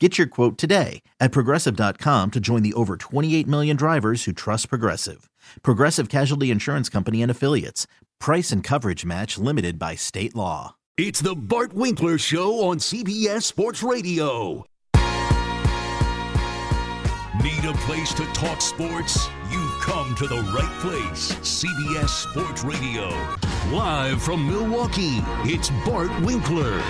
Get your quote today at progressive.com to join the over 28 million drivers who trust Progressive. Progressive Casualty Insurance Company and Affiliates. Price and coverage match limited by state law. It's the Bart Winkler Show on CBS Sports Radio. Need a place to talk sports? You've come to the right place. CBS Sports Radio. Live from Milwaukee, it's Bart Winkler.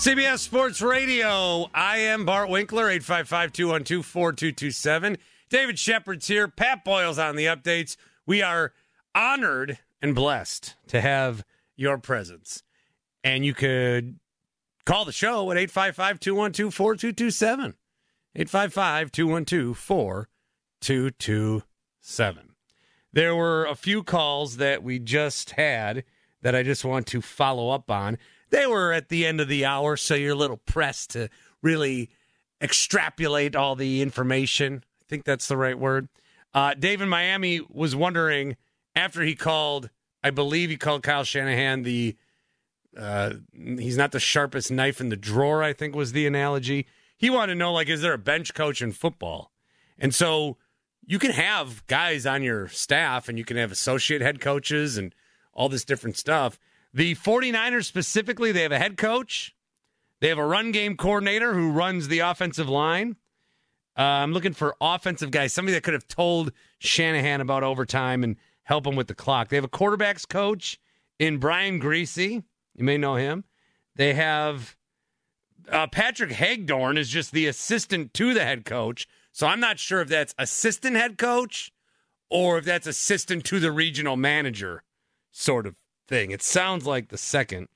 CBS Sports Radio. I am Bart Winkler, 855 212 4227. David Shepard's here. Pat Boyle's on the updates. We are honored and blessed to have your presence. And you could call the show at 855 212 4227. 855 212 4227. There were a few calls that we just had that I just want to follow up on they were at the end of the hour, so you're a little pressed to really extrapolate all the information. I think that's the right word. Uh, Dave in Miami was wondering after he called, I believe he called Kyle Shanahan the, uh, he's not the sharpest knife in the drawer, I think was the analogy. He wanted to know, like, is there a bench coach in football? And so you can have guys on your staff and you can have associate head coaches and all this different stuff. The 49ers specifically, they have a head coach. They have a run game coordinator who runs the offensive line. Uh, I'm looking for offensive guys, somebody that could have told Shanahan about overtime and help him with the clock. They have a quarterbacks coach in Brian Griese. You may know him. They have uh, Patrick Hagdorn is just the assistant to the head coach. So I'm not sure if that's assistant head coach or if that's assistant to the regional manager sort of thing. It sounds like the second.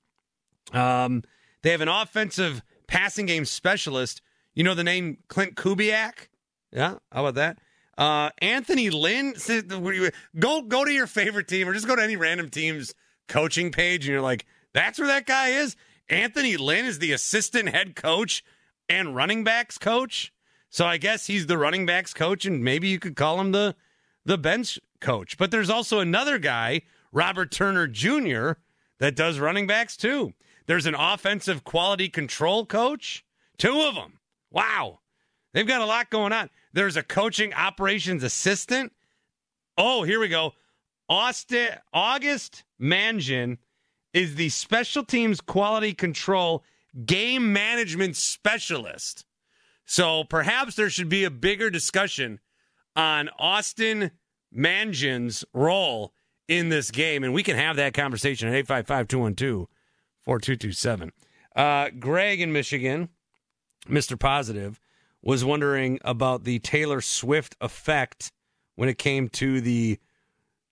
Um, they have an offensive passing game specialist. You know the name Clint Kubiak? Yeah, how about that? Uh, Anthony Lynn. Go go to your favorite team, or just go to any random team's coaching page, and you're like, that's where that guy is. Anthony Lynn is the assistant head coach and running backs coach. So I guess he's the running backs coach, and maybe you could call him the the bench coach. But there's also another guy Robert Turner Jr. that does running backs too. There's an offensive quality control coach, two of them. Wow. They've got a lot going on. There's a coaching operations assistant. Oh, here we go. Austin August Mangin is the special teams quality control game management specialist. So perhaps there should be a bigger discussion on Austin Mangin's role in this game. And we can have that conversation at 855 212 4227. Uh, Greg in Michigan, Mr. Positive, was wondering about the Taylor Swift effect when it came to the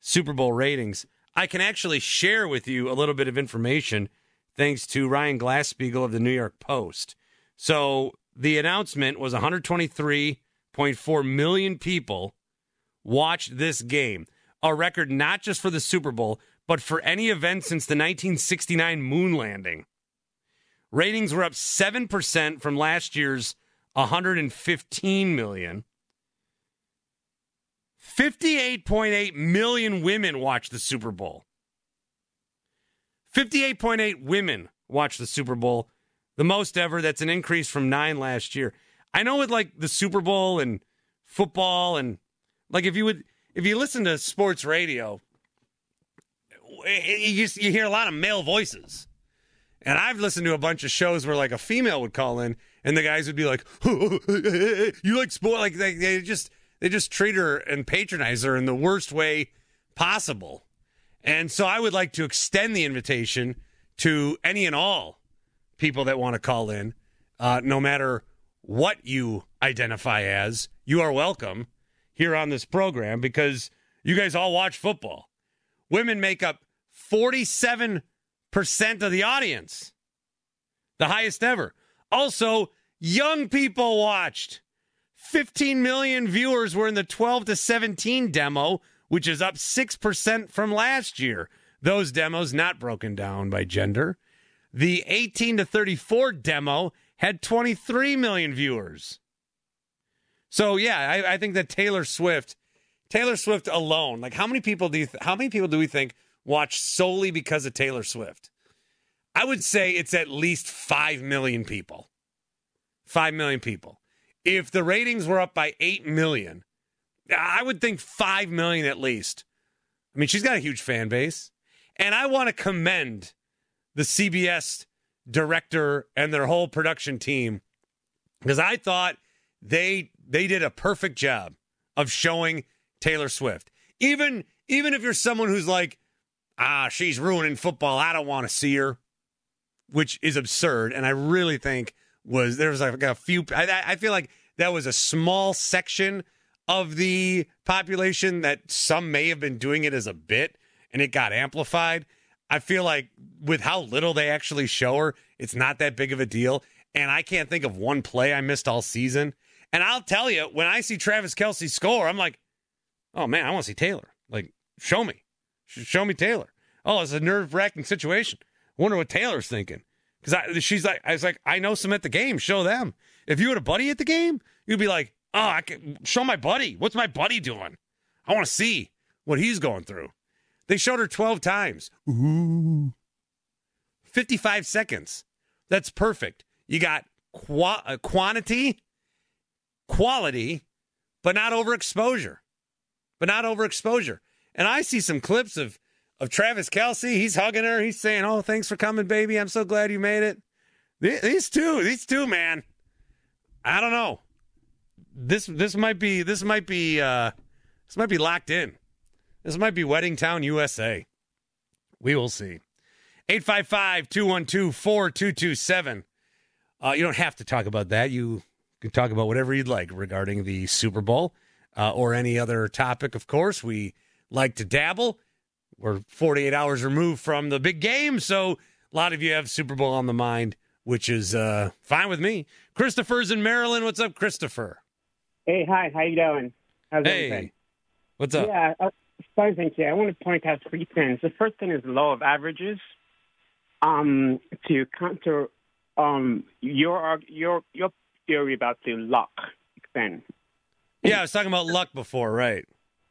Super Bowl ratings. I can actually share with you a little bit of information thanks to Ryan Glasspiegel of the New York Post. So the announcement was 123.4 million people watched this game a record not just for the Super Bowl, but for any event since the 1969 moon landing. Ratings were up 7% from last year's 115 million. 58.8 million women watched the Super Bowl. 58.8 women watched the Super Bowl, the most ever. That's an increase from nine last year. I know with like the Super Bowl and football and like if you would if you listen to sports radio, you, you hear a lot of male voices. And I've listened to a bunch of shows where like a female would call in and the guys would be like, "You like sport?" Like they, they just they just treat her and patronize her in the worst way possible. And so I would like to extend the invitation to any and all people that want to call in, uh, no matter what you identify as. You are welcome here on this program because you guys all watch football. Women make up 47% of the audience, the highest ever. Also, young people watched. 15 million viewers were in the 12 to 17 demo, which is up 6% from last year. Those demos not broken down by gender. The 18 to 34 demo had 23 million viewers. So yeah, I, I think that Taylor Swift, Taylor Swift alone, like how many people do you th- how many people do we think watch solely because of Taylor Swift? I would say it's at least 5 million people. 5 million people. If the ratings were up by 8 million, I would think 5 million at least. I mean, she's got a huge fan base. And I want to commend the CBS director and their whole production team because I thought they they did a perfect job of showing Taylor Swift. Even even if you're someone who's like, ah, she's ruining football, I don't want to see her, which is absurd. And I really think was there was like a few. I, I feel like that was a small section of the population that some may have been doing it as a bit, and it got amplified. I feel like with how little they actually show her, it's not that big of a deal. And I can't think of one play I missed all season. And I'll tell you, when I see Travis Kelce score, I'm like, oh man, I want to see Taylor. Like, show me. Show me Taylor. Oh, it's a nerve wracking situation. I wonder what Taylor's thinking. Because she's like, I was like, I know some at the game. Show them. If you had a buddy at the game, you'd be like, oh, I can show my buddy. What's my buddy doing? I want to see what he's going through. They showed her 12 times. Ooh. 55 seconds. That's perfect. You got qu- uh, quantity, quality, but not overexposure. But not overexposure. And I see some clips of of Travis Kelce. He's hugging her. He's saying, "Oh, thanks for coming, baby. I'm so glad you made it." These two, these two, man. I don't know. This this might be this might be uh this might be locked in. This might be Wedding Town, USA. We will see. 855 212 4227. Uh, you don't have to talk about that. You can talk about whatever you'd like regarding the Super Bowl uh, or any other topic, of course. We like to dabble. We're 48 hours removed from the big game, so a lot of you have Super Bowl on the mind, which is uh, fine with me. Christopher's in Maryland. What's up, Christopher? Hey, hi. How you doing? How's hey, everything? what's up? Yeah, uh, fine, thank you. I want to point out three things. The first thing is the law of averages. Um, to counter um, your your your theory about the luck then. Yeah, I was talking about luck before, right?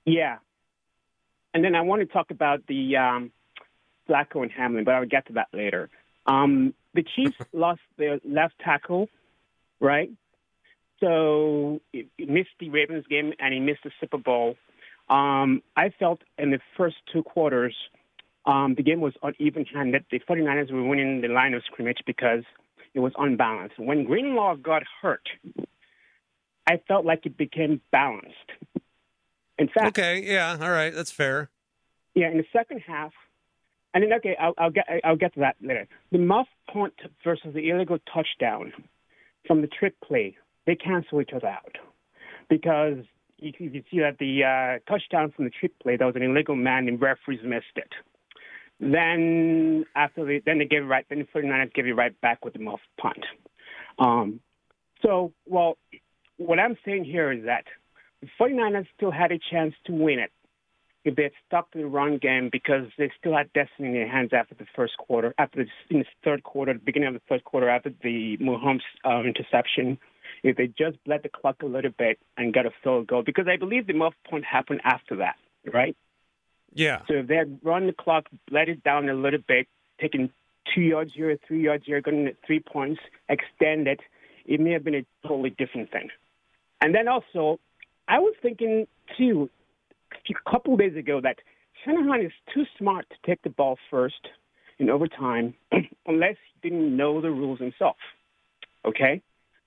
Yeah, and then I want to talk about the um, Flacco and Hamlin, but I'll get to that later. Um, the Chiefs lost their left tackle, right? So he missed the Ravens game and he missed the Super Bowl. Um, I felt in the first two quarters, um, the game was uneven-handed. The 49ers were winning the line of scrimmage because it was unbalanced. When Greenlaw got hurt, I felt like it became balanced. In fact, okay, yeah, all right, that's fair. Yeah, in the second half, and then okay, I'll, I'll get I'll get to that later. The muff punt versus the illegal touchdown from the trick play, they cancel each other out because you can see that the uh, touchdown from the trick play, that was an illegal man, and referees missed it. Then after they, then they gave it right, then the 49ers gave it right back with the muff punt. Um, so, well, what I'm saying here is that the 49ers still had a chance to win it if they had stuck to the run game because they still had destiny in their hands after the first quarter, after the, in the third quarter, the beginning of the third quarter, after the Mahomes uh, interception. If they just bled the clock a little bit and got a field goal, because I believe the muff punt happened after that, right? Yeah. So if they had run the clock, bled it down a little bit, taken two yards here, three yards here, gotten three points, extended, it may have been a totally different thing. And then also, I was thinking too, a couple days ago that Shanahan is too smart to take the ball first in overtime unless he didn't know the rules himself. Okay?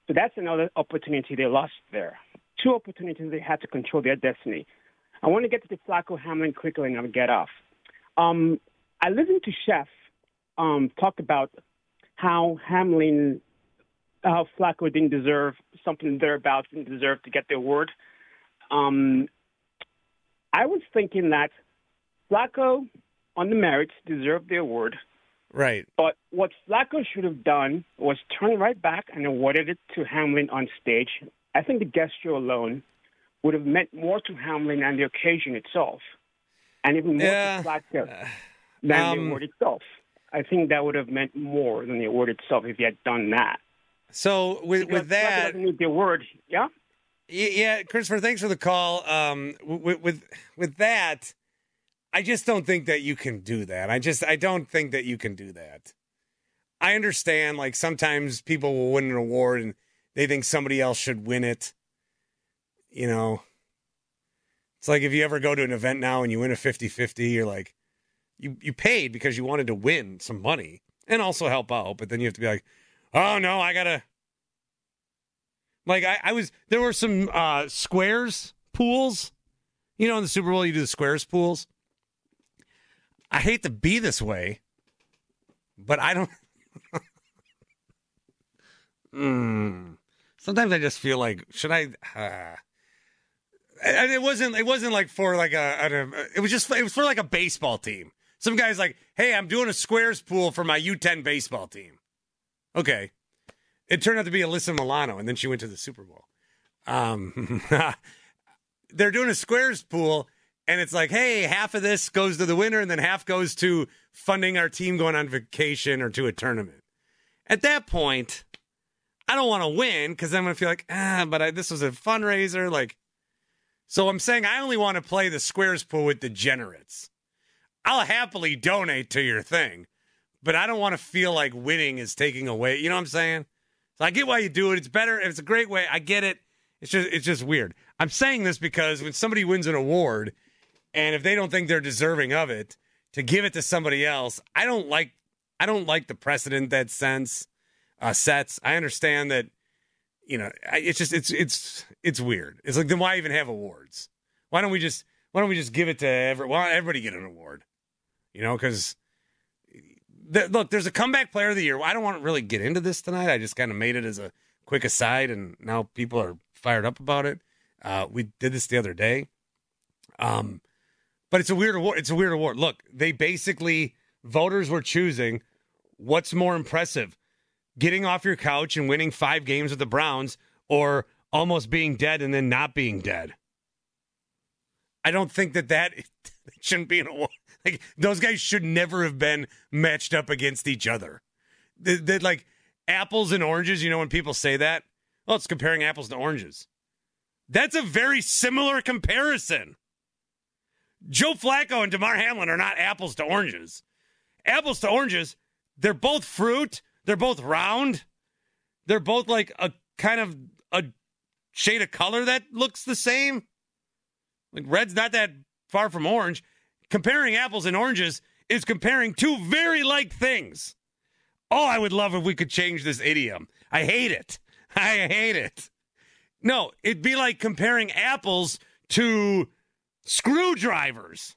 So that's another opportunity they lost there. Two opportunities they had to control their destiny. I want to get to the Flacco Hamlin quickly and I'll get off. Um, I listened to Shep um, talk about how Hamlin, how Flacco didn't deserve something thereabouts, didn't deserve to get the award. Um, I was thinking that Flacco, on the merits, deserved the award. Right. But what Flacco should have done was turn right back and awarded it to Hamlin on stage. I think the gesture alone would have meant more to Hamlin and the occasion itself, and even more Yeah. to Flacco than Um, the award itself. I think that would have meant more than the award itself if he had done that. So with Because with that, need the award, yeah. Yeah, Christopher, thanks for the call. Um, with, with with that, I just don't think that you can do that. I just I don't think that you can do that. I understand, like sometimes people will win an award and they think somebody else should win it. You know, it's like if you ever go to an event now and you win a 50-50, you're like, you you paid because you wanted to win some money and also help out, but then you have to be like, oh no, I gotta. Like I, I was there were some uh squares pools. You know, in the Super Bowl you do the squares pools. I hate to be this way, but I don't Mm. Sometimes I just feel like should I uh, and it wasn't it wasn't like for like a, a it was just it was for like a baseball team. Some guy's like, "Hey, I'm doing a squares pool for my U10 baseball team." Okay. It turned out to be Alyssa Milano, and then she went to the Super Bowl. Um, they're doing a squares pool, and it's like, hey, half of this goes to the winner, and then half goes to funding our team going on vacation or to a tournament. At that point, I don't want to win because I'm to feel like, ah, but I, this was a fundraiser. Like, so I'm saying I only want to play the squares pool with degenerates. I'll happily donate to your thing, but I don't want to feel like winning is taking away. You know what I'm saying? So I get why you do it. It's better. It's a great way. I get it. It's just it's just weird. I'm saying this because when somebody wins an award, and if they don't think they're deserving of it, to give it to somebody else, I don't like. I don't like the precedent that sense uh, sets. I understand that. You know, it's just it's it's it's weird. It's like then why even have awards? Why don't we just why don't we just give it to every? Why don't everybody get an award? You know, because th- look, there's a comeback player of the year. I don't want to really get into this tonight. I just kind of made it as a quick aside, and now people are fired up about it. Uh, we did this the other day, um, but it's a weird award. It's a weird award. Look, they basically voters were choosing what's more impressive: getting off your couch and winning five games with the Browns, or almost being dead and then not being dead. I don't think that that shouldn't be award. Like those guys should never have been matched up against each other. The, the, like apples and oranges. You know when people say that, well, it's comparing apples to oranges. That's a very similar comparison. Joe Flacco and Damar Hamlin are not apples to oranges. Apples to oranges, they're both fruit. They're both round. They're both like a kind of a shade of color that looks the same. Like red's not that far from orange. Comparing apples and oranges is comparing two very like things. Oh, I would love if we could change this idiom. I hate it. I hate it. No, it'd be like comparing apples to screwdrivers.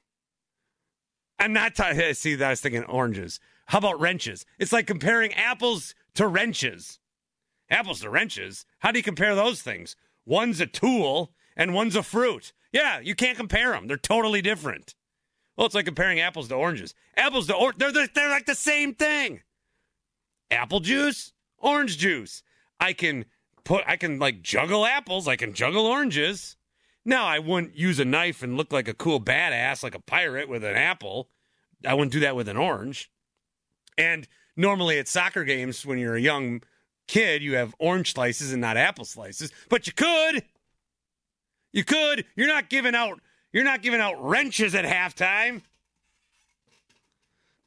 I'm not talking. See, I was thinking oranges. How about wrenches? It's like comparing apples to wrenches. Apples to wrenches. How do you compare those things? One's a tool and one's a fruit. Yeah, you can't compare them. They're totally different. Well, it's like comparing apples to oranges. Apples to or they're they're, they're like the same thing. Apple juice, orange juice. I can put I can like juggle apples, I can juggle oranges. Now, I wouldn't use a knife and look like a cool badass like a pirate with an apple. I wouldn't do that with an orange. And normally at soccer games when you're a young kid, you have orange slices and not apple slices, but you could you could. You're not giving out you're not giving out wrenches at halftime.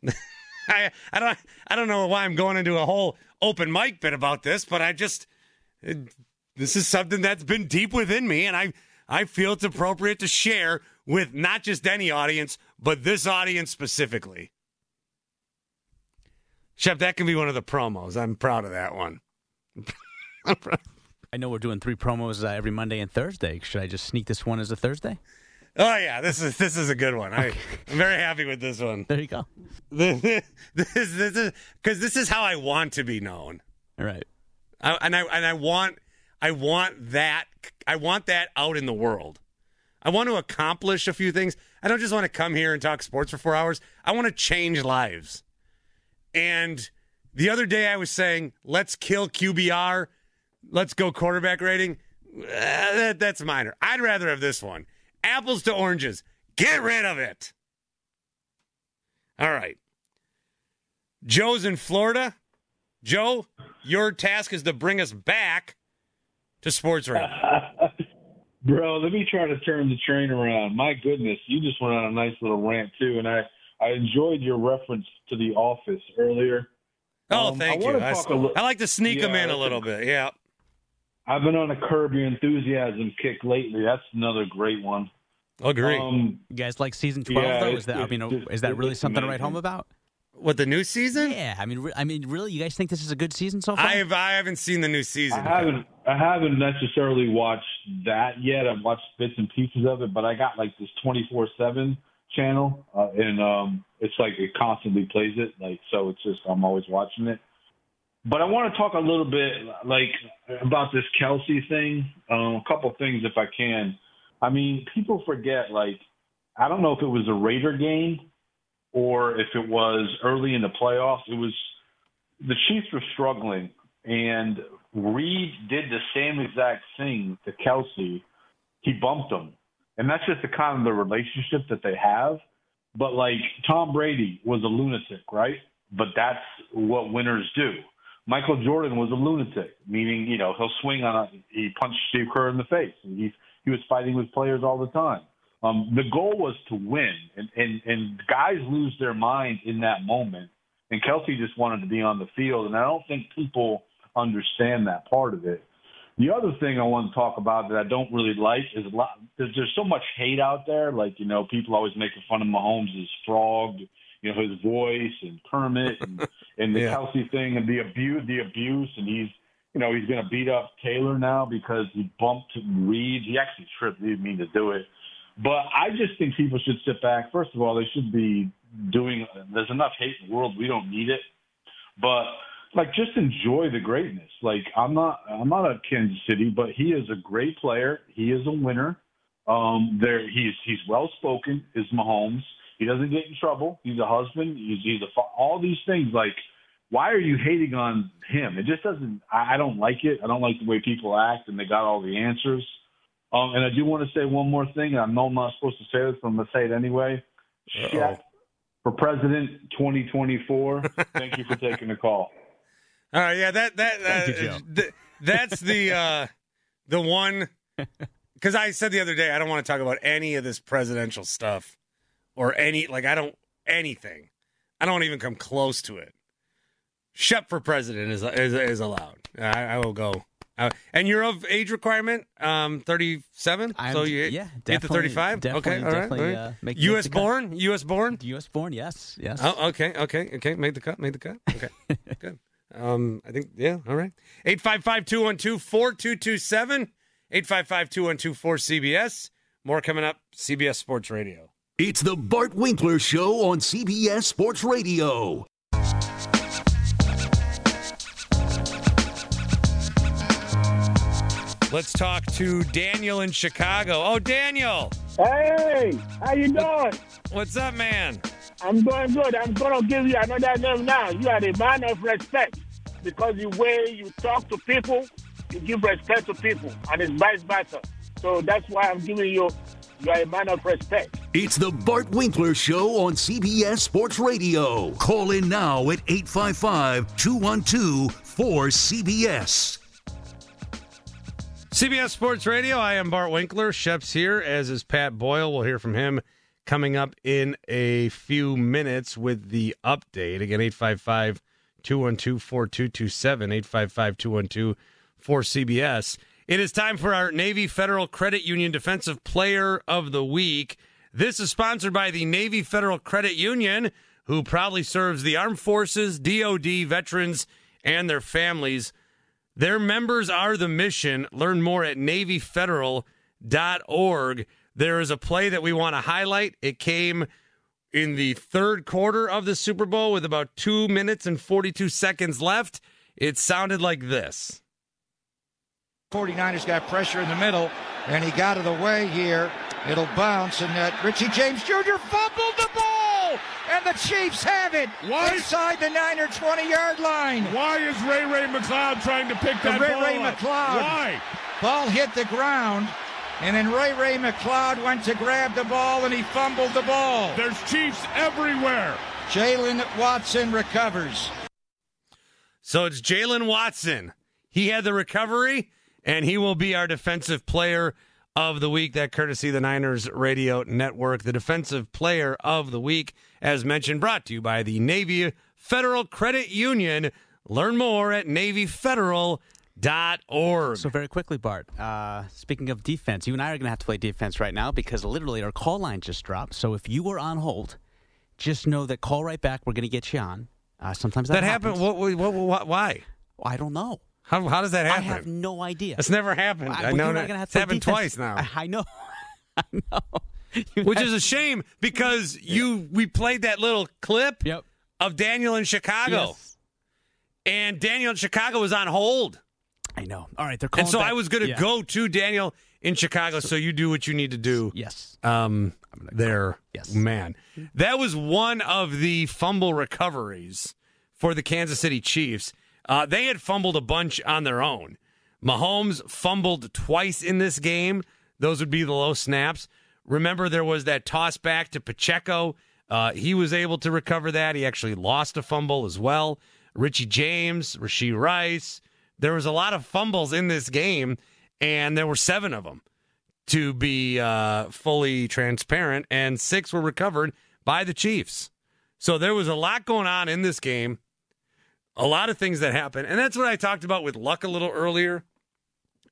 I I don't I don't know why I'm going into a whole open mic bit about this, but I just it- this is something that's been deep within me and I I feel it's appropriate to share with not just any audience, but this audience specifically. Shep, that can be one of the promos. I'm proud of that one. I know we're doing three promos uh, every Monday and Thursday. Should I just sneak this one as a Thursday? Oh yeah, this is this is a good one. I, I'm very happy with this one. There you go. this this is because this is how I want to be known. All right. I, and I and I want I want that I want that out in the world. I want to accomplish a few things. I don't just want to come here and talk sports for four hours. I want to change lives. And the other day I was saying, let's kill QBR, let's go quarterback rating. Uh, that, that's minor. I'd rather have this one. Apples to oranges. Get rid of it. All right. Joe's in Florida. Joe, your task is to bring us back to sports radio. Bro, let me try to turn the train around. My goodness, you just went on a nice little rant too, and I I enjoyed your reference to The Office earlier. Oh, Um, thank I you. I, li- I like to sneak them in a little a- bit. Yeah. I've been on a Curb Your Enthusiasm kick lately. That's another great one. Agree. Um, You guys like season twelve Yeah, though? Is that I mean, it's- is that really it's something to write home about? what the new season? Yeah. I mean, re- I mean, really, you guys think this is a good season so far? I have I haven't seen the new season. I haven't I haven't necessarily watched that yet. I've watched bits and pieces of it, but I got like this twenty four seven channel, uh, and um, it's like it constantly plays it. Like so, it's just I'm always watching it. But I want to talk a little bit like about this Kelce thing. Um, a couple things, if I can. I mean, people forget. Like, I don't know if it was a Raider game or if it was early in the playoffs. It was the Chiefs were struggling, and Reid did the same exact thing to Kelce. He bumped him, and that's just the kind of the relationship that they have. But like Tom Brady was a lunatic, right? But that's what winners do. Michael Jordan was a lunatic, meaning you know he'll swing on a he punched Steve Kerr in the face. And he he was fighting with players all the time. Um, the goal was to win, and, and and guys lose their mind in that moment. And Kelce just wanted to be on the field, and I don't think people understand that part of it. The other thing I want to talk about that I don't really like is a lot. There's, there's so much hate out there. Like you know, people always making fun of Mahomes' frog, you know, his voice and Kermit and and the Yeah. Kelce thing and the abuse, the abuse, and he's you know he's going to beat up Taylor now because he bumped Reid. He actually tripped. He didn't mean to do it. But I just think people should sit back. First of all, they should be doing. There's enough hate in the world. We don't need it. But like, just enjoy the greatness. Like, I'm not. I'm not a Kansas City, but he is a great player. He is a winner. Um, there, he's he's well spoken. Is Mahomes? He doesn't get in trouble. He's a husband. He's he's a all these things. Like, why are you hating on him? It just doesn't. I, I don't like it. I don't like the way people act, and they got all the answers. Um, and I do want to say one more thing. I know I'm not supposed to say this, but I'm going to say it anyway. For president 2024. Thank you for taking the call. All right, yeah, that that you, uh, Joe. th- that's the uh the one because I said the other day I don't want to talk about any of this presidential stuff or any like I don't anything. I don't even come close to it. Shep for president is is, is allowed. I, I will go. Uh, and you're of age requirement, um, 37. I'm- so you yeah, hit the 35. definitely- okay, all right. definitely, all right. uh, make- U.S. make the cut. born. U.S. born. U.S. born, yes, yes. Oh, okay, okay, okay. Made the cut. Made the cut. Okay, good. Um, I think yeah. All right. Eight five five two one two four two two seven. Eight five five two one two four CBS. More coming up. CBS Sports Radio. It's the Bart Winkler Show on CBS Sports Radio. Let's talk to Daniel in Chicago. Oh, Daniel, Hey, how you doing? what's up, man? I'm doing good. I'm gonna give you another name now. You are a man of respect because the way you talk to people, you give respect to people, and it's vice versa. So that's why I'm giving you. You are a man of respect. It's the Bart Winkler Show on CBS Sports Radio. Call in now at 855 212 4CBS. CBS Sports Radio. I am Bart Winkler. Shep's here, as is Pat Boyle. We'll hear from him coming up in a few minutes with the update. Again, 855 212 4227, 855 212 4CBS. It is time for our Navy Federal Credit Union Defensive Player of the Week. This is sponsored by the Navy Federal Credit Union, who who proudly serves the armed forces, DoD, veterans, and their families. Their members are the mission. Learn more at NavyFederal.org. There is a play that we want to highlight. It came in the third quarter of the Super Bowl with about two minutes and 42 seconds left. It sounded like this. 49ers got pressure in the middle, and he got it away here. It'll bounce, and that Richie James Jr. fumbled the ball, and the Chiefs have it Why? inside the Niner 20-yard line. Why is Ray Ray McCloud trying to pick that Ray ball Ray up? McCloud. Why? Ball hit the ground, and then Ray Ray McCloud went to grab the ball, and he fumbled the ball. There's Chiefs everywhere. Jaylen Watson recovers. So it's Jaylen Watson. He had the recovery, and he will be our defensive player of the week. That courtesy of the Niners Radio Network. The defensive player of the week, as mentioned, brought to you by the Navy Federal Credit Union. Learn more at NavyFederal.org. So very quickly, Bart. Uh, speaking of defense, you and I are going to have to play defense right now because literally our call line just dropped. So if you were on hold, just know that call right back. We're going to get you on. Uh, sometimes that, that happened. What, what, what? Why? I don't know. How, how does that happen? I have no idea. That's never happened. I- I, know that. it's happened defense. twice now. I, I know. I know. You which is a shame because you we played that little clip Yep. of Daniel in Chicago, Yes. and Daniel in Chicago was on hold, I know. All right, they're calling. and so back- I was going to Yeah. go to Daniel in Chicago. So, you do what you need to do. Yes. Um, there, Yes. man, that was one of the fumble recoveries for the Kansas City Chiefs. Uh, they had fumbled a bunch on their own. Mahomes fumbled twice in this game. Those would be the low snaps. Remember, there was that toss back to Pacheco. Uh, he was able to recover that. He actually lost a fumble as well. Richie James, Rashee Rice. There was a lot of fumbles in this game, and there were seven of them to be uh, fully transparent, and six were recovered by the Chiefs. So there was a lot going on in this game, a lot of things that happened, and that's what I talked about with luck a little earlier.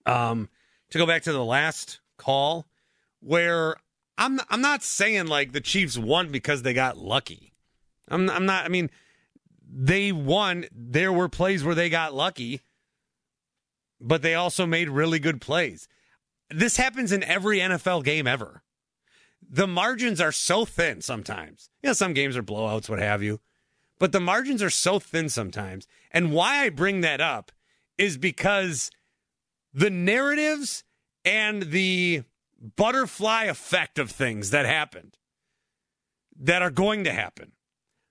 Um, to go back to the last call, where I'm I'm not saying like the Chiefs won because they got lucky. I'm I'm not. I mean, they won. There were plays where they got lucky, but they also made really good plays. This happens in every NFL game ever. The margins are so thin sometimes. You know, some games are blowouts, what have you. But the margins are so thin sometimes. And why I bring that up is because the narratives and the butterfly effect of things that happened, that are going to happen,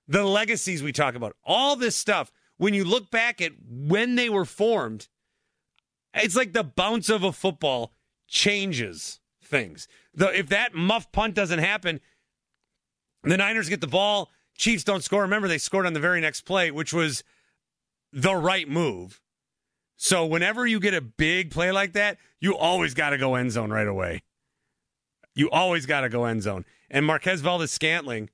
the legacies we talk about, all this stuff, when you look back at when they were formed, it's like the bounce of a football changes things. The, if that muff punt doesn't happen, the Niners get the ball, Chiefs don't score. Remember, they scored on the very next play, which was the right move. So whenever you get a big play like that, you always got to go end zone right away. You always got to go end zone. And Marquez Valdes-Scantling,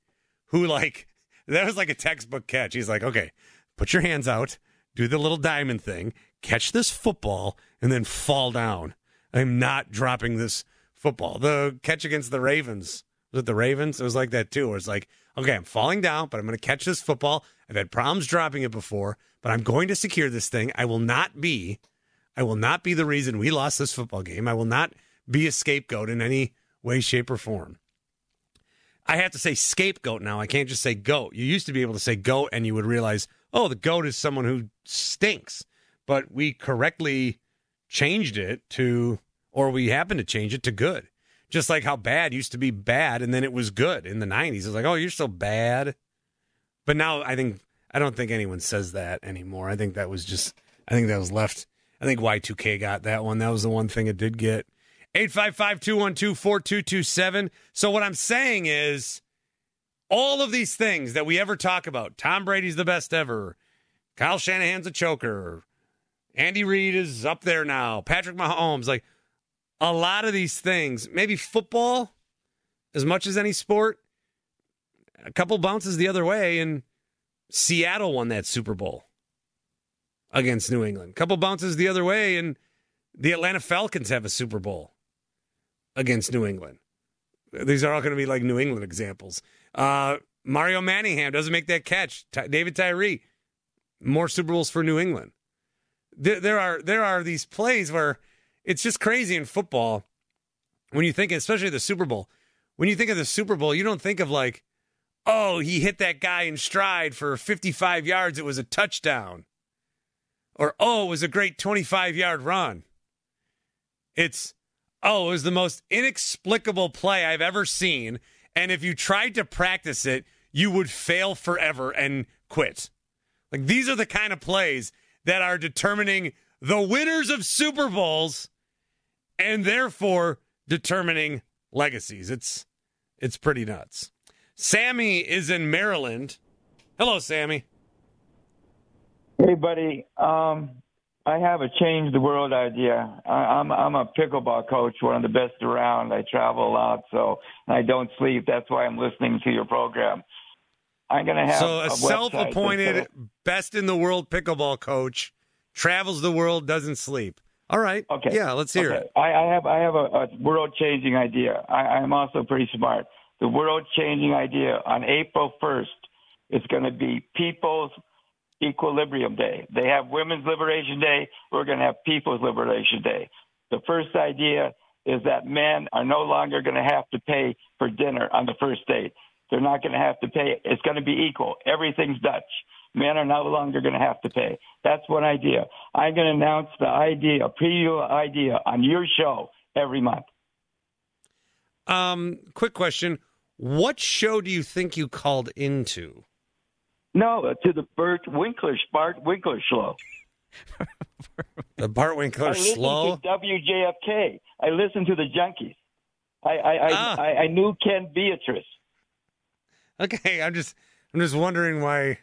who like that was like a textbook catch. He's like, okay, put your hands out, do the little diamond thing, catch this football, and then fall down. I'm not dropping this football. The catch against the Ravens was it the Ravens? It was like that too. Where it's like, okay, I'm falling down, but I'm going to catch this football. I've had problems dropping it before, but I'm going to secure this thing. I will not be, I will not be the reason we lost this football game. I will not be a scapegoat in any way, shape, or form. I have to say scapegoat now. I can't just say goat. You used to be able to say goat and you would realize, oh, the goat is someone who stinks. But we correctly changed it to, or we happened to change it to good. Just like how bad used to be bad and then it was good in the 90s. It's like, oh, you're so bad. But now I think, I don't think anyone says that anymore. I think that was just, I think that was left. I think Y2K got that one. That was the one thing it did get. 855 212 4227. So, what I'm saying is, all of these things that we ever talk about Tom Brady's the best ever, Kyle Shanahan's a choker, Andy Reid is up there now, Patrick Mahomes, like a lot of these things, maybe football as much as any sport, a couple bounces the other way, and Seattle won that Super Bowl against New England. A couple bounces the other way, and the Atlanta Falcons have a Super Bowl against New England. These are all going to be like New England examples. Uh, Mario Manningham doesn't make that catch. Ty- David Tyree, more Super Bowls for New England. There, there are there are these plays where it's just crazy in football. When you think, especially the Super Bowl, when you think of the Super Bowl, you don't think of like, oh, he hit that guy in stride for 55 yards. It was a touchdown. Or, oh, it was a great 25 yard run. It's, oh, it was the most inexplicable play I've ever seen. And if you tried to practice it, you would fail forever and quit. Like these are the kind of plays that are determining the winners of Super Bowls and therefore determining legacies. It's it's pretty nuts. Sammy is in Maryland. Hello, Sammy. Hey, buddy. Um, I have a change the world idea. I, I'm I'm a pickleball coach, one of the best around. I travel a lot, so I don't sleep. That's why I'm listening to your program. I'm going to have so a, a self-appointed best in the world pickleball coach travels the world, doesn't sleep. All right. Okay. Yeah, let's hear Okay. it. I, I have I have a, a world changing idea. I, I'm also pretty smart. The world changing idea on April 1st is going to be People's Equilibrium Day. They have Women's Liberation Day. We're going to have People's Liberation Day. The first idea is that men are no longer going to have to pay for dinner on the first date. They're not going to have to pay. It's going to be equal. Everything's Dutch. Men are no longer going to have to pay. That's one idea. I'm going to announce the idea, a preview idea on your show every month. Um, quick question: What show do you think you called into? No, to the Bert Winkler, Bart Winkler show. The Bart I Winkler listen slow. to WJFK. I listen to the Junkies. I I, I, Ah. I, I knew Ken Beatrice. Okay, I'm just I'm just wondering why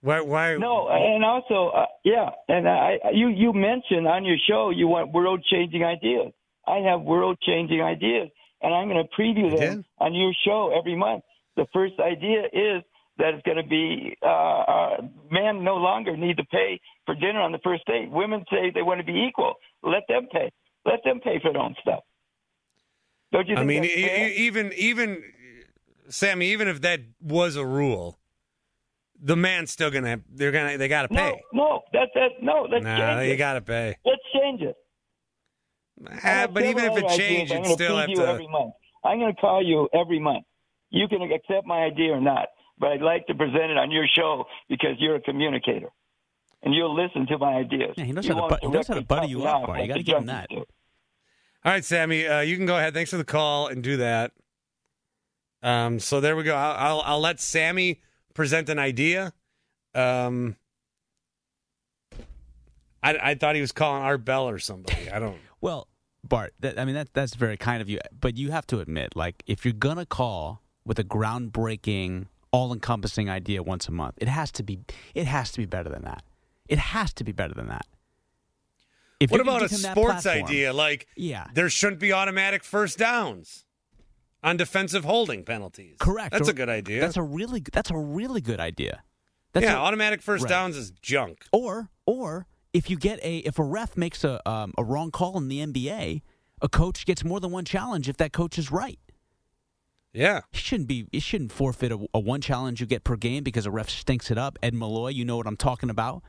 why why No, and also, uh, yeah, and I, you you mentioned on your show you want world changing ideas. I have world changing ideas, and I'm going to preview them on your show every month. The first idea is that it's going to be uh, uh, men no longer need to pay for dinner on the first date. Women say they want to be equal. Let them pay. Let them pay for their own stuff. Don't you I mean, e- even even Sammy, even if that was a rule, the man's still gonna they're gonna they gotta pay. No, no, that's that. No, let's nah, change you it. gotta pay. Let's change it. I Ah, but even if it changes. I'm you'd gonna still have you to. every month. I'm going to call you every month. You can accept my idea or not, but I'd like to present it on your show because you're a communicator and you'll listen to my ideas. Yeah, he knows You how to won't bu- he knows how to directly buddy you up, off You gotta the give him that. All right, Sammy, uh, you can go ahead. Thanks for the call and do that. Um, so there we go. I'll, I'll I'll let Sammy present an idea. Um, I I thought he was calling Art Bell or somebody. I don't. Well, Bart, that, I mean that that's very kind of you, but you have to admit, like, if you're gonna call with a groundbreaking, all-encompassing idea once a month, it has to be it has to be better than that. It has to be better than that. If what about a give him that sports platform- idea? Like, Yeah. there shouldn't be automatic first downs on defensive holding penalties. Correct. That's a good idea. That's a really that's a really good idea. That's yeah, a- automatic first Right. downs is junk. Or or if you get a if a ref makes a um, a wrong call in the NBA, a coach gets more than one challenge if that coach is right. Yeah. It shouldn't be. It shouldn't forfeit a, a one challenge you get per game because a ref stinks it up. Ed Malloy, you know what I'm talking about,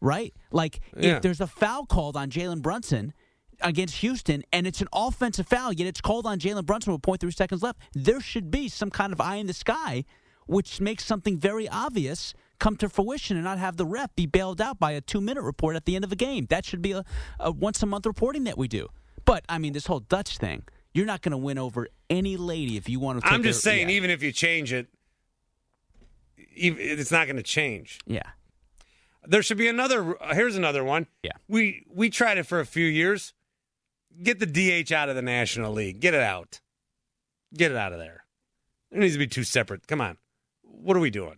right? Like Yeah. if there's a foul called on Jalen Brunson against Houston and it's an offensive foul, yet it's called on Jalen Brunson with 0.3 seconds left, there should be some kind of eye in the sky, which makes something very obvious come to fruition and not have the ref be bailed out by a two minute report at the end of a game. That should be a, a once a month reporting that we do. But I mean, this whole Dutch thing. You're not going to win over any lady if you want to. I'm just her- saying, yeah. even if you change it, it's not going to change. Yeah. There should be another. Here's another one. Yeah. We we tried it for a few years. Get the DH out of the National League. Get it out. Get it out of there. There needs to be two separate. Come on. What are we doing?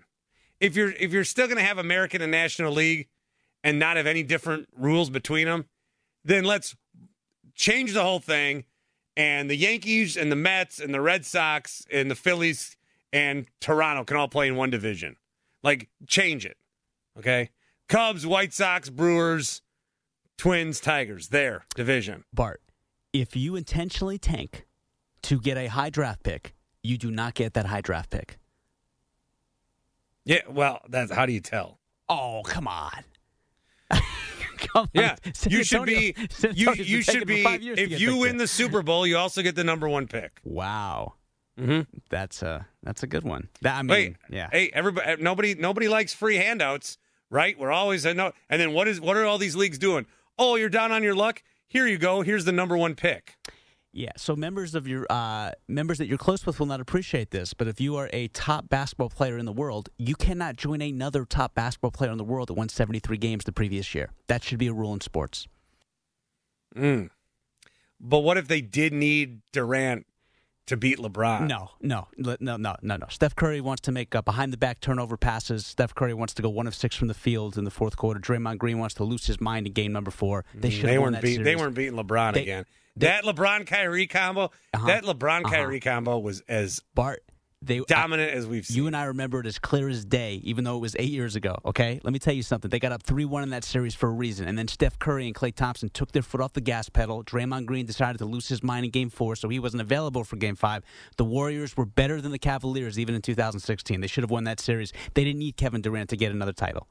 If you're if you're still going to have American and National League and not have any different rules between them, then let's change the whole thing. And the Yankees and the Mets and the Red Sox and the Phillies and Toronto can all play in one division. Like change it. Okay. Cubs, White Sox, Brewers, Twins, Tigers, their division. Bart, if you intentionally tank to get a high draft pick, you do not get that high draft pick. Yeah, well, that's how do you tell? Oh, come on. come Yeah. San you should Antonio- be. You you should be. for five years to If you win the Super Bowl, you also get the number one pick. Wow. Mm-hmm. That's a that's a good one. That, I mean, Wait, yeah. Hey, everybody, nobody, nobody likes free handouts, right? We're always I know. And then what is what are all these leagues doing? Oh, you're down on your luck. Here you go. Here's the number one pick. Yeah, so members of your uh, members that you're close with will not appreciate this, but if you are a top basketball player in the world, you cannot join another top basketball player in the world that won 73 games the previous year. That should be a rule in sports. Mm. But what if they did need Durant to beat LeBron? No, no, no, no, no, no. Steph Curry wants to make uh, behind the back turnover passes. Steph Curry wants to go one of six from the field in the fourth quarter. Draymond Green wants to lose his mind in game number four. They should Mm, they weren't that beat, They weren't beating LeBron They- again. they- that LeBron Kyrie combo, Uh-huh. that LeBron Uh-huh. Kyrie combo was as Bart. They dominant as we've seen. You and I remember it as clear as day, even though it was eight years ago. Okay, let me tell you something. They got up three-one in that series for a reason, and then Steph Curry and Klay Thompson took their foot off the gas pedal. Draymond Green decided to lose his mind in Game Four, so he wasn't available for Game Five. The Warriors were better than the Cavaliers even in 2016. They should have won that series. They didn't need Kevin Durant to get another title.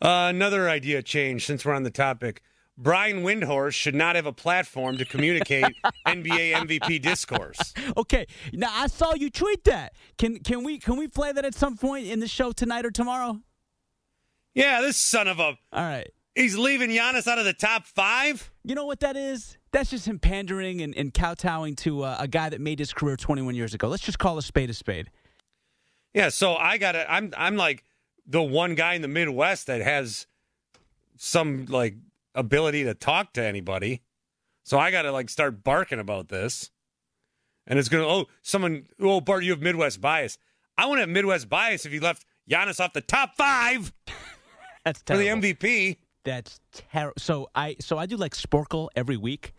Uh, another idea change since we're on the topic. Brian Windhorst should not have a platform to communicate NBA MVP discourse. Okay, now I saw you tweet that. Can can we can we play that at some point in the show tonight or tomorrow? Yeah, this son of a. All right. He's leaving Giannis out of the top five? You know what that is? That's just him pandering and, and kowtowing to uh, a guy that made his career 21 years ago. Let's just call a spade a spade. Yeah, so I got it. I'm I'm like the one guy in the Midwest that has some like ability to talk to anybody. So I got to like start barking about this. And it's going to oh, someone oh Bart you have Midwest bias. I wouldn't have Midwest bias if you left Giannis off the top 5 That's for the. MVP. That's terrible. So I so I do like Sporcle every week,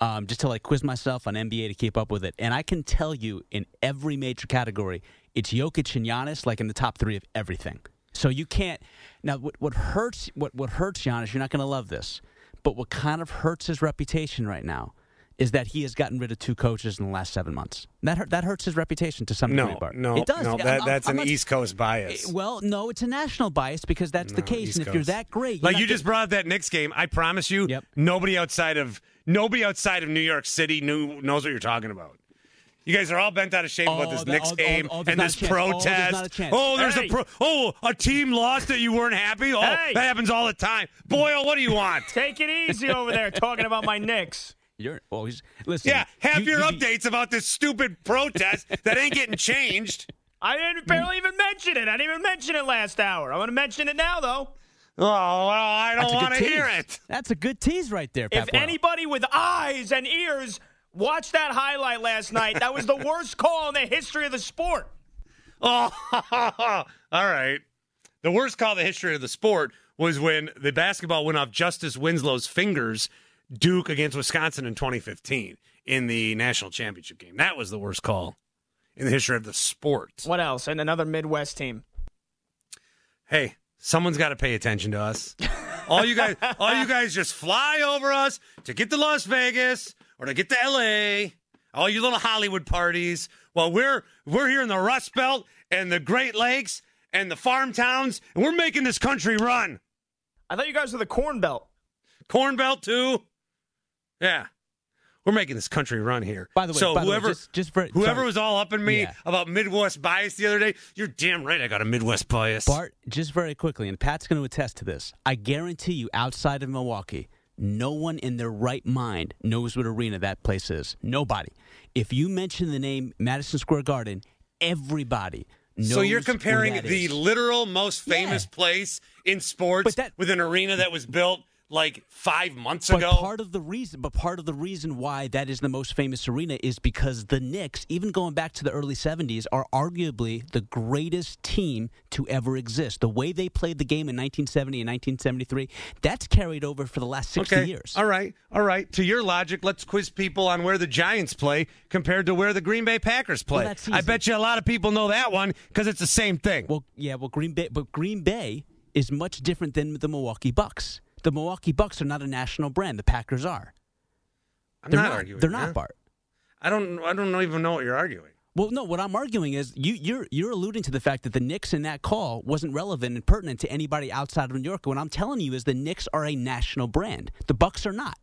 um, just to like quiz myself on NBA to keep up with it. And I can tell you in every major category, it's Jokic and Giannis like in the top three of everything. So you can't. Now, what what hurts what what hurts Giannis? You're not going to love this, but what kind of hurts his reputation right now is that he has gotten rid of two coaches in the last seven months. That hurt, that hurts his reputation to some degree. No, Bart. no, it does. no. I'm- That, I'm- that's I'm an not- East Coast bias. Eh, well, no, it's a national bias because that's the case. East and if you're that great, you're like you just brought up that Knicks game. I promise you, nobody outside of nobody outside of New York City knew knows what you're talking about. You guys are all bent out of shape about Oh, this that- Knicks oh, game oh, there's and this a. Oh, there's protest. not a chance. Oh, there's Hey. a pro- oh a team lost that you weren't happy. Oh, Hey. that happens all the time. Boyle, what do you want? Take it easy over there talking about my Knicks. You're always listen. yeah, have you- your you be- updates about this stupid protest that ain't getting changed. I didn't barely even mention it. I didn't even mention it last hour. I'm going to mention it now, though. Oh, well, I don't want to hear it. That's a good tease right there, Pat If Boyle. anybody with eyes and ears watched that highlight last night, that was the worst call in the history of the sport. Oh, all right. The worst call in the history of the sport was when the basketball went off Justice Winslow's fingers, Duke against Wisconsin in 2015 in the national championship game. That was the worst call in the history of the sport. What else? And another Midwest team. Hey, someone's got to pay attention to us. all you guys, all you guys, just fly over us to get to Las Vegas or to get to L.A. All you little Hollywood parties. Well, we're we're here in the Rust Belt and the Great Lakes and the farm towns, and we're making this country run. I thought you guys were the Corn Belt. Corn Belt too. Yeah. We're making this country run here. By the way, so the way, whoever just- just for- whoever sorry. was all up in me Yeah. about Midwest bias the other day, you're damn right. I got a Midwest bias. Bart, just very quickly, and Pat's going to attest to this. I guarantee you, outside of Milwaukee, no one in their right mind knows what arena that place is. Nobody. If you mention the name Madison Square Garden, everybody knows. So you're comparing that the is. literal most famous place in sports with an arena that was built like five months But ago. part of the reason, but part of the reason why that is the most famous arena is because the Knicks, even going back to the early '70s, are arguably the greatest team to ever exist. The way they played the game in 1970 and 1973, that's carried over for the last 60 okay. years. All right. All right. To your logic, let's quiz people on where the Giants play compared to where the Green Bay Packers play. Well, I bet you a lot of people know that one because it's the same thing. Well, yeah, well, Green Bay, but Green Bay is much different than the Milwaukee Bucks. The Milwaukee Bucks are not a national brand. The Packers are. I'm They're not, not. arguing. They're that. not, Bart. I don't. I don't even know what you're arguing. Well, no. What I'm arguing is you, you're you're alluding to the fact that the Knicks in that call wasn't relevant and pertinent to anybody outside of New York. What I'm telling you is the Knicks are a national brand. The Bucks are not.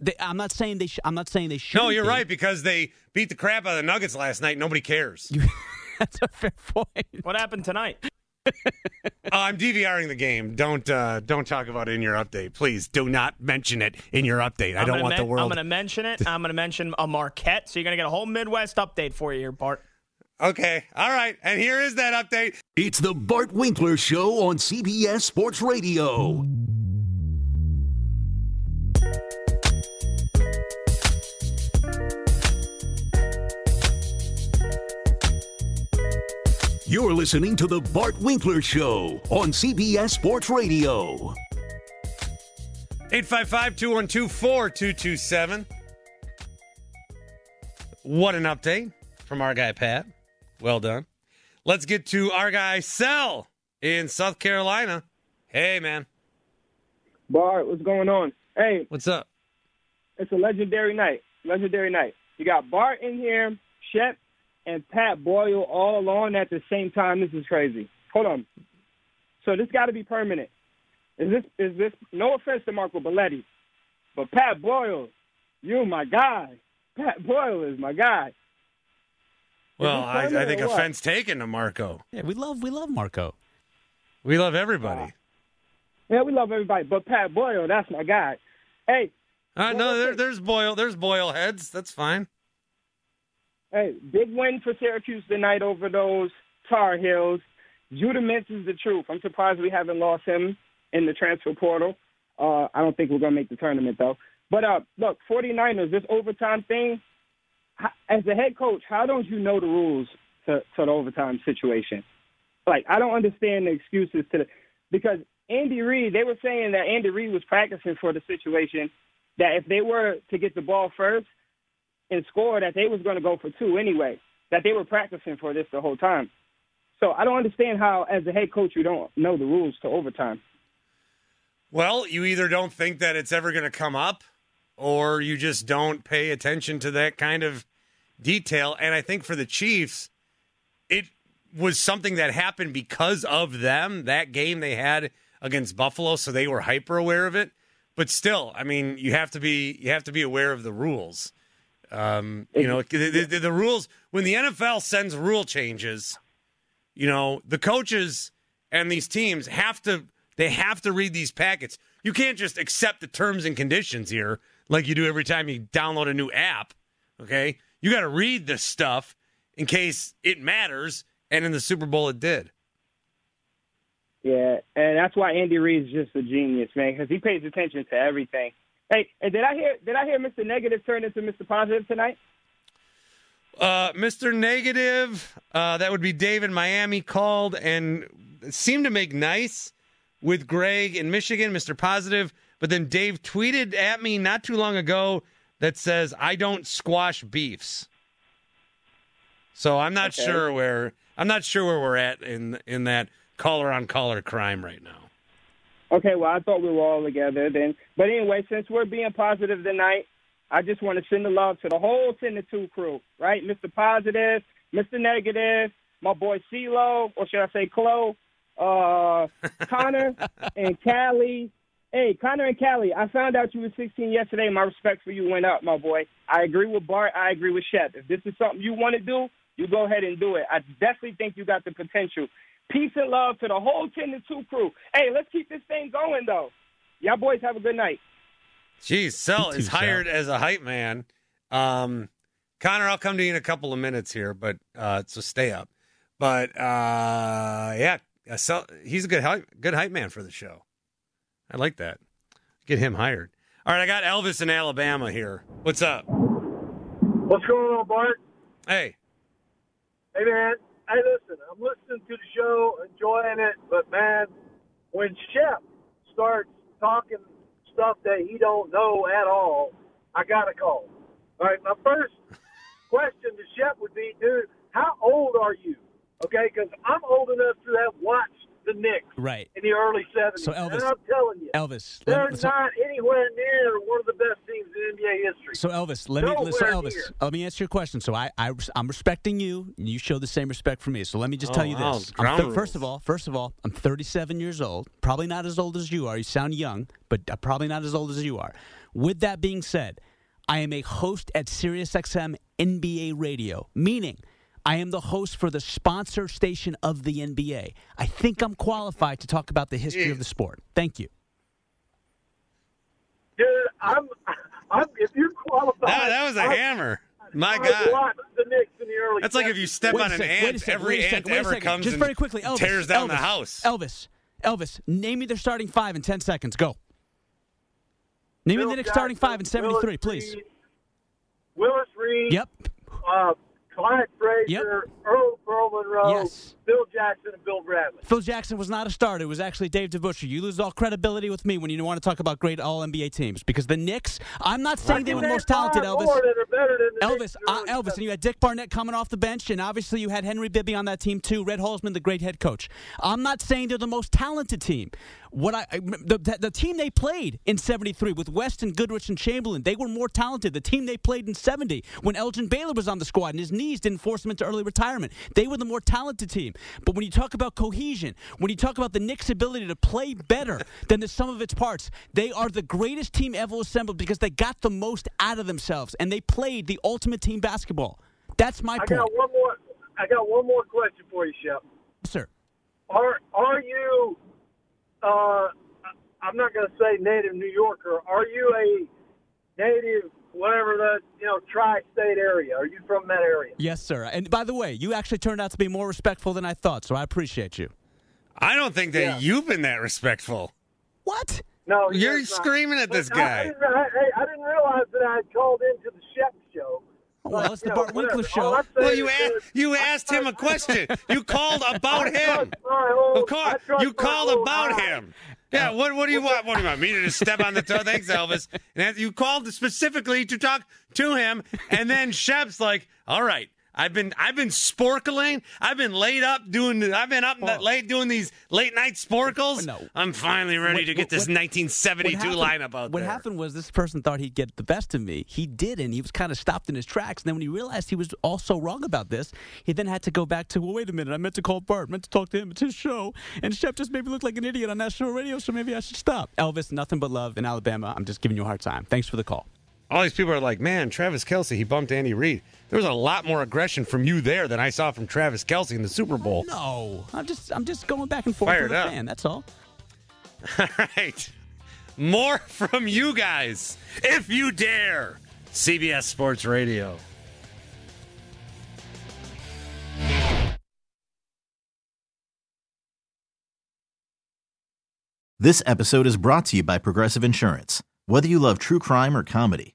They, I'm not saying they. Sh- I'm not saying they should. No, you're right because they beat the crap out of the Nuggets last night. Nobody cares. That's a fair point. What happened tonight? I'm DVRing the game. Don't uh, don't talk about it in your update, please. Do not mention it in your update. I I'm don't gonna want the men- world. I'm going to mention it. I'm going to mention a Marquette. So you're going to get a whole Midwest update for you here, Bart. Okay, all right. And here is that update. It's the Bart Winkler Show on CBS Sports Radio. You're listening to the Bart Winkler Show on CBS Sports Radio. 855 212 4227. What an update from our guy, Pat. Well done. Let's get to our guy, Sel, in South Carolina. Hey, man. Bart, what's going on? Hey, What's up? it's a legendary night. Legendary night. You got Bart in here, Shep, and Pat Boyle all on at the same time. This is crazy. Hold on. So this got to be permanent. Is this is this? No offense to Marco Belletti, but Pat Boyle, you my guy. Pat Boyle is my guy. Well, I, I think offense taken to Marco. Yeah, we love we love Marco. We love everybody. Yeah, we love everybody, but Pat Boyle, that's my guy. Hey, Uh, no, there, there's Boyle. There's Boyle heads. That's fine. Hey, big win for Syracuse tonight over those Tar Heels. Judah Mintz is the truth. I'm surprised we haven't lost him in the transfer portal. Uh, I don't think we're going to make the tournament, though. But uh, look, 49ers, this overtime thing, as a head coach, how don't you know the rules to, to the overtime situation? Like, I don't understand the excuses to the because Andy Reid, they were saying that Andy Reid was practicing for the situation that if they were to get the ball first, and score that they was going to go for two anyway. That they were practicing for this the whole time. So I don't understand how, as a head coach, you don't know the rules to overtime. Well, you either don't think that it's ever going to come up or you just don't pay attention to that kind of detail. And I think for the Chiefs, it was something that happened because of them, that game they had against Buffalo, so they were hyper aware of it. But still, I mean, you have to be you have to be aware of the rules. Um, you know, the, the, the rules when the NFL sends rule changes, you know, the coaches and these teams have to they have to read these packets. You can't just accept the terms and conditions here like you do every time you download a new app. Okay? You got to read this stuff in case it matters and in the Super Bowl it did. Yeah, and that's why Andy Reid's just a genius, man, because he pays attention to everything. Hey, did I hear did I hear Mr. Negative turn into Mr. Positive tonight? Uh, Mr. Negative, uh, that would be Dave in Miami, called and seemed to make nice with Greg in Michigan, Mr. Positive. But then Dave tweeted at me not too long ago that says, I don't squash beefs. So I'm not Okay. sure where I'm not sure where we're at in in that caller on caller crime right now. Okay, well, I thought we were all together then. But anyway, since we're being positive tonight, I just want to send the love to the whole 10 to 2 crew, right? Mr. Positive, Mr. Negative, my boy CeeLo, or should I say Chloe, uh, Connor, and Callie. Hey, Connor and Callie, I found out you were 16 yesterday. My respect for you went up, my boy. I agree with Bart. I agree with Shep. If this is something you want to do, you go ahead and do it. I definitely think you got the potential. Peace and love to the whole 10 to 2 crew. Hey, let's keep this thing going, though. Y'all boys have a good night. Jeez, Sel is Sel. hired as a hype man. Um, Connor, I'll come to you in a couple of minutes here, but uh, so stay up. But uh, yeah, uh, Sel, he's a good hype, good hype man for the show. I like that. Get him hired. All right, I got Elvis in Alabama here. What's up? What's going on, Bart? Hey, Hey, man. Hey, listen, I'm listening to the show, enjoying it, but man, when Shep starts talking stuff that he don't know at all, I gotta call. All right, my first question to Shep would be, dude, how old are you? Okay, because I'm old enough to have watched the Knicks Right. in the early '70s, So, Elvis- and I'm telling you, Elvis, they're let- not anywhere near one of the best teams in NBA history. So Elvis, let me so Elvis, near. let me answer your question. So I, I I'm respecting you, and you show the same respect for me. So let me just Oh, tell you wow, this. I'm ground first of all, first of all, I'm 37 years old. Probably not as old as you are. You sound young, but uh, probably not as old as you are. With that being said, I am a host at SiriusXM NBA Radio, meaning. I am the host for the sponsor station of the NBA. I think I'm qualified to talk about the history of the sport. Thank you. Dude, I'm, I'm if you're qualified. That, that was a I- hammer. My I God. the Knicks in the early. That's like if you step Wait on an second, wait ant, second, every ant second, ever comes Just and very quickly, Elvis, tears down the Elvis, house. Elvis, Elvis, name me their starting five in 10 seconds. Go. Name me Bill the Knicks starting five in 73, Willis please. Reed, Willis Reed. Yep. Uh, Clyde Frazier, Earl Pearl Monroe, Yes. Bill Jackson, and Bill Bradley. Phil Jackson was not a starter. It was actually Dave DeBusschere. You lose all credibility with me when you want to talk about great All NBA teams because the Knicks. I'm not saying they were the most talented, Elvis. More that are better than the Elvis, uh, Elvis, and you had Dick Barnett coming off the bench, and obviously you had Henry Bibby on that team too. Red Holzman, the great head coach. I'm not saying they're the most talented team. What I I- the, the, the team they played in '73 with Weston, Goodrich, and Chamberlain, they were more talented. The team they played in '70 when Elgin Baylor was on the squad and his knees didn't force him into early retirement, they were the more talented team. But when you talk about cohesion, when you talk about the Knicks' ability to play better than the sum of its parts, they are the greatest team ever assembled because they got the most out of themselves and they played the ultimate team basketball. That's my I point. got one more. I got one more question for you, Shep. Sir. Are are you? Uh, I'm not going to say native New Yorker. Are you a native, whatever that, you know tri-state area? Are you from that area? Yes, sir. And by the way, you actually turned out to be more respectful than I thought, so I appreciate you. I don't think that Yeah. you've been that respectful. What? No, You're it's not. screaming at But this I- guy. I, didn't, I, I didn't realize that I had called into the Shep show. Well, it's the know, Bart Winkler show. Well, you asked, you asked him a question. You called about him. Of course, you called about him. Yeah, what what do you want? What do you want me to just step on the toe? Thanks, Elvis. And you called specifically to talk to him, and then Shep's like, "All right, I've been I've been sporkling. I've been laid up doing. I've been up Oh. late doing these late night sporkles. No. I'm finally ready What- to get this what- 1972 What happened- lineup out What there. happened was this person thought he'd get the best of me. He didn't. He was kind of stopped in his tracks. And then when he realized he was also wrong about this, he then had to go back to, well, wait a minute. I meant to call Bart. I meant to talk to him. It's his show. And Shep just made me look like an idiot on national radio, so maybe I should stop. Elvis, nothing but love in Alabama. I'm just giving you a hard time. Thanks for the call. All these people are like, man, Travis Kelce, he bumped Andy Reid. There was a lot more aggression from you there than I saw from Travis Kelce in the Super Bowl. No, I'm just I'm just going back and forth Fired with a up. fan. That's all. All right. More from you guys, if you dare. CBS Sports Radio. This episode is brought to you by Progressive Insurance. Whether you love true crime or comedy,